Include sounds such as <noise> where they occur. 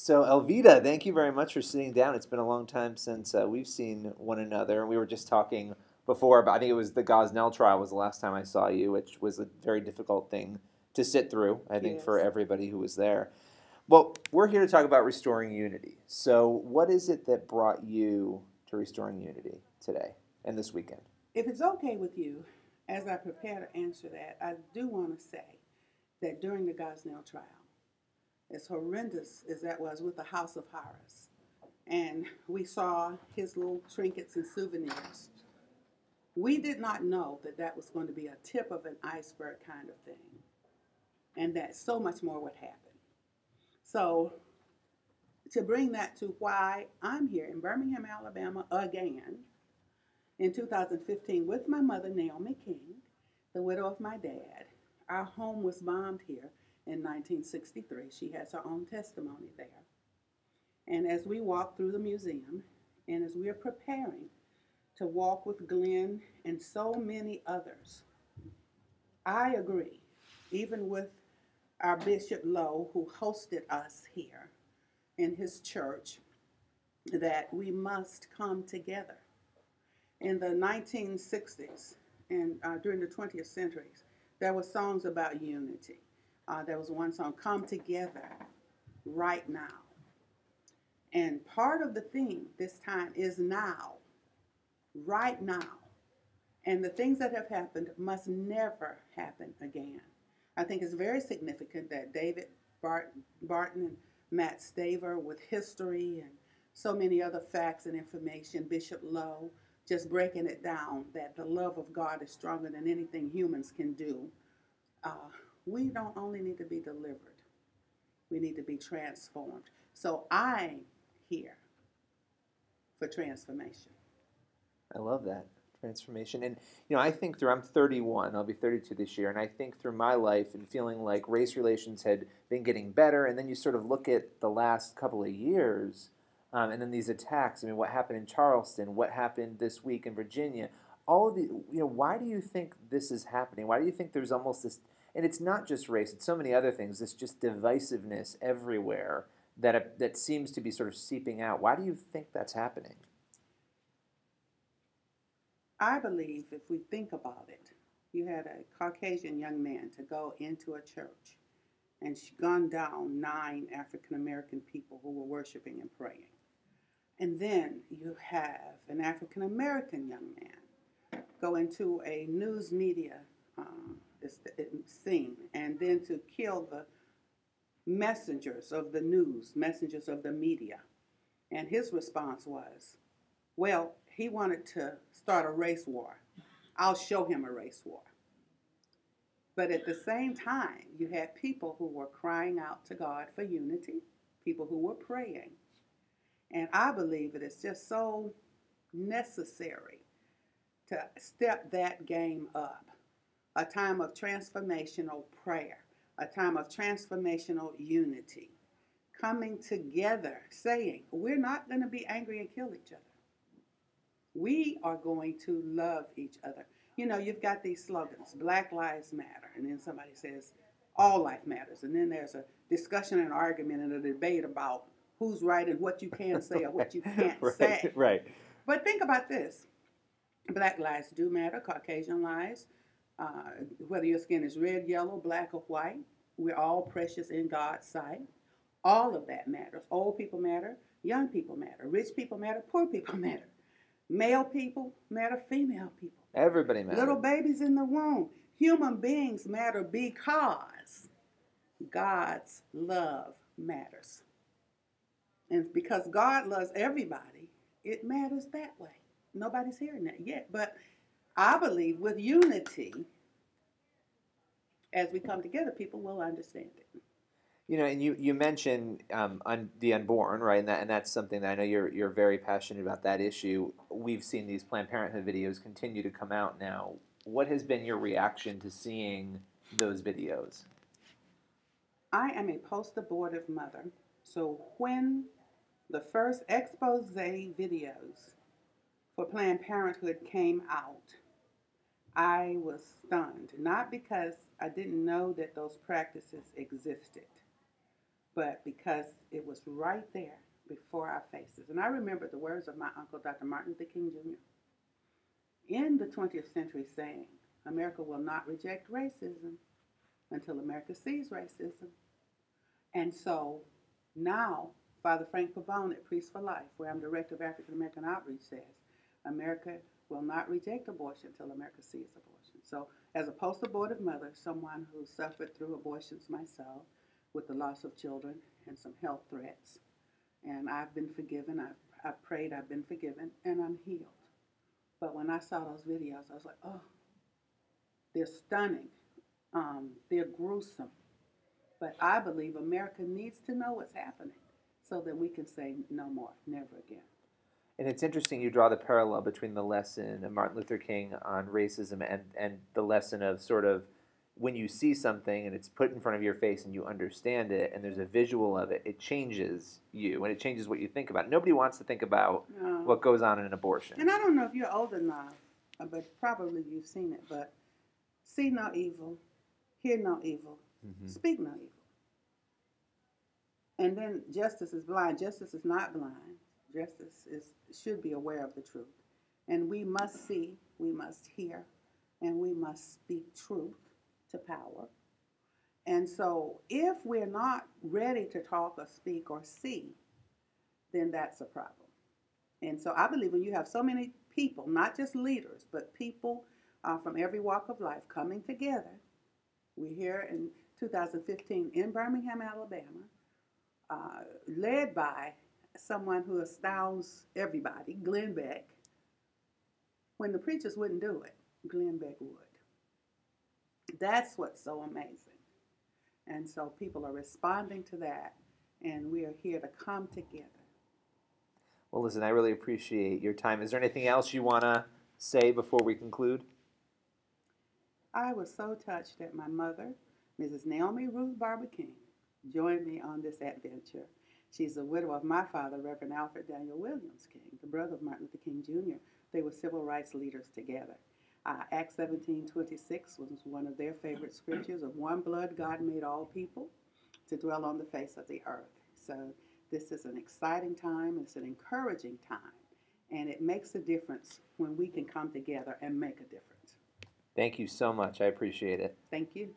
So, Alveda, thank you very much for sitting down. It's been a long time since uh, we've seen one another. We were just talking before, but I think it was the Gosnell trial was the last time I saw you, which was a very difficult thing to sit through, I think, for everybody who was there. Well, we're here to talk about restoring unity. So, what is it that brought you to restoring unity today and this weekend? If it's okay with you, as I prepare to answer that, I do want to say that during the Gosnell trial, as horrendous as that was with the House of Horrors, and we saw his little trinkets and souvenirs, we did not know that that was going to be a tip of an iceberg kind of thing, and that so much more would happen. So, to bring that to why I'm here in Birmingham, Alabama again in 2015 with my mother, Naomi King, the widow of my dad. Our home was bombed here in 1963. She has her own testimony there. And as we walk through the museum, and as we are preparing to walk with Glenn and so many others, I agree, even with our Bishop Lowe, who hosted us here in his church, that we must come together in the 1960s and uh, during the 20th centuries, there were songs about unity. Uh, there was one song, Come Together Right Now. And part of the theme this time is now, right now. And the things that have happened must never happen again. I think it's very significant that David Bart- Barton and Mat Staver, with history and so many other facts and information, Bishop Lowe, just breaking it down that the love of God is stronger than anything humans can do. We don't only need to be delivered, we need to be transformed. So I'm here for transformation. I love that transformation. And you know, I think through I'm 31, I'll be 32 this year, and I think through my life and feeling like race relations had been getting better, and then you sort of look at the last couple of years, um, and then these attacks. I mean, what happened in Charleston? What happened this week in Virginia? All of the, you know, why do you think this is happening? Why do you think there's almost this? And it's not just race; it's so many other things. This just divisiveness everywhere that that seems to be sort of seeping out. Why do you think that's happening? I believe if we think about it, you had a Caucasian young man to go into a church and sh- gun down nine African American people who were worshiping and praying. And then you have an African American young man go into a news media um, scene and then to kill the messengers of the news, messengers of the media. And his response was, well, he wanted to start a race war. I'll show him a race war. But at the same time, you had people who were crying out to God for unity, people who were praying. And I believe it is just so necessary to step that game up. A time of transformational prayer, a time of transformational unity. Coming together, saying, we're not going to be angry and kill each other. We are going to love each other. You know, you've got these slogans Black Lives Matter, and then somebody says, All life matters. And then there's a discussion and argument and a debate about who's right and what you can say or what you <laughs> can't right, say. Right. But think about this Black lives do matter, Caucasian lives, uh, whether your skin is red, yellow, black, or white, we're all precious in God's sight. All of that matters. Old people matter, young people matter, rich people matter, poor people <laughs> matter. Male people matter, female people. Everybody matters. Little babies in the womb. Human beings matter because God's love matters. And because God loves everybody, it matters that way. Nobody's hearing that yet. But I believe with unity, as we come together, people will understand it. You know, and you you mentioned um, un, the unborn, right? And that and that's something that I know you're you're very passionate about that issue. We've seen these Planned Parenthood videos continue to come out now. What has been your reaction to seeing those videos? I am a post abortive mother, so when the first expose videos for Planned Parenthood came out, I was stunned. Not because I didn't know that those practices existed, but because it was right there before our faces. And I remember the words of my uncle, Dr. Martin Luther King Jr., in the 20th century saying, America will not reject racism until America sees racism. And so now, Father Frank Pavone at Priests for Life, where I'm Director of African American Outreach, says, America will not reject abortion until America sees abortion. So, as a post abortive mother, someone who suffered through abortions myself with the loss of children and some health threats, and I've been forgiven, I've, I've prayed, I've been forgiven, and I'm healed. But when I saw those videos, I was like, oh, they're stunning, um, they're gruesome. But I believe America needs to know what's happening so that we can say no more, never again. And it's interesting you draw the parallel between the lesson of Martin Luther King on racism and, and the lesson of sort of when you see something and it's put in front of your face and you understand it and there's a visual of it, it changes you and it changes what you think about. Nobody wants to think about No. what goes on in an abortion. And I don't know if you're old enough, uh, but probably you've seen it. But see no evil, hear no evil, Mhm. speak no evil. And then justice is blind. Justice is not blind. Justice is should be aware of the truth. And we must see, we must hear, and we must speak truth to power. And so if we're not ready to talk or speak or see, then that's a problem. And so I believe when you have so many people, not just leaders, but people uh, from every walk of life coming together, we're here in 2015 in Birmingham, Alabama, uh, led by someone who astounds everybody, Glenn Beck. When the preachers wouldn't do it, Glenn Beck would. That's what's so amazing. And so people are responding to that, and we are here to come together. Well, listen, I really appreciate your time. Is there anything else you want to say before we conclude? I was so touched that my mother, Mrs. Naomi Ruth Barber King, joined me on this adventure. She's the widow of my father, Reverend Alfred Daniel Williams King, the brother of Martin Luther King Jr. They were civil rights leaders together. Uh, Acts 17:26 was one of their favorite scriptures. Of one blood, God made all people to dwell on the face of the earth. So this is an exciting time. It's an encouraging time, and it makes a difference when we can come together and make a difference. Thank you so much. I appreciate it. Thank you.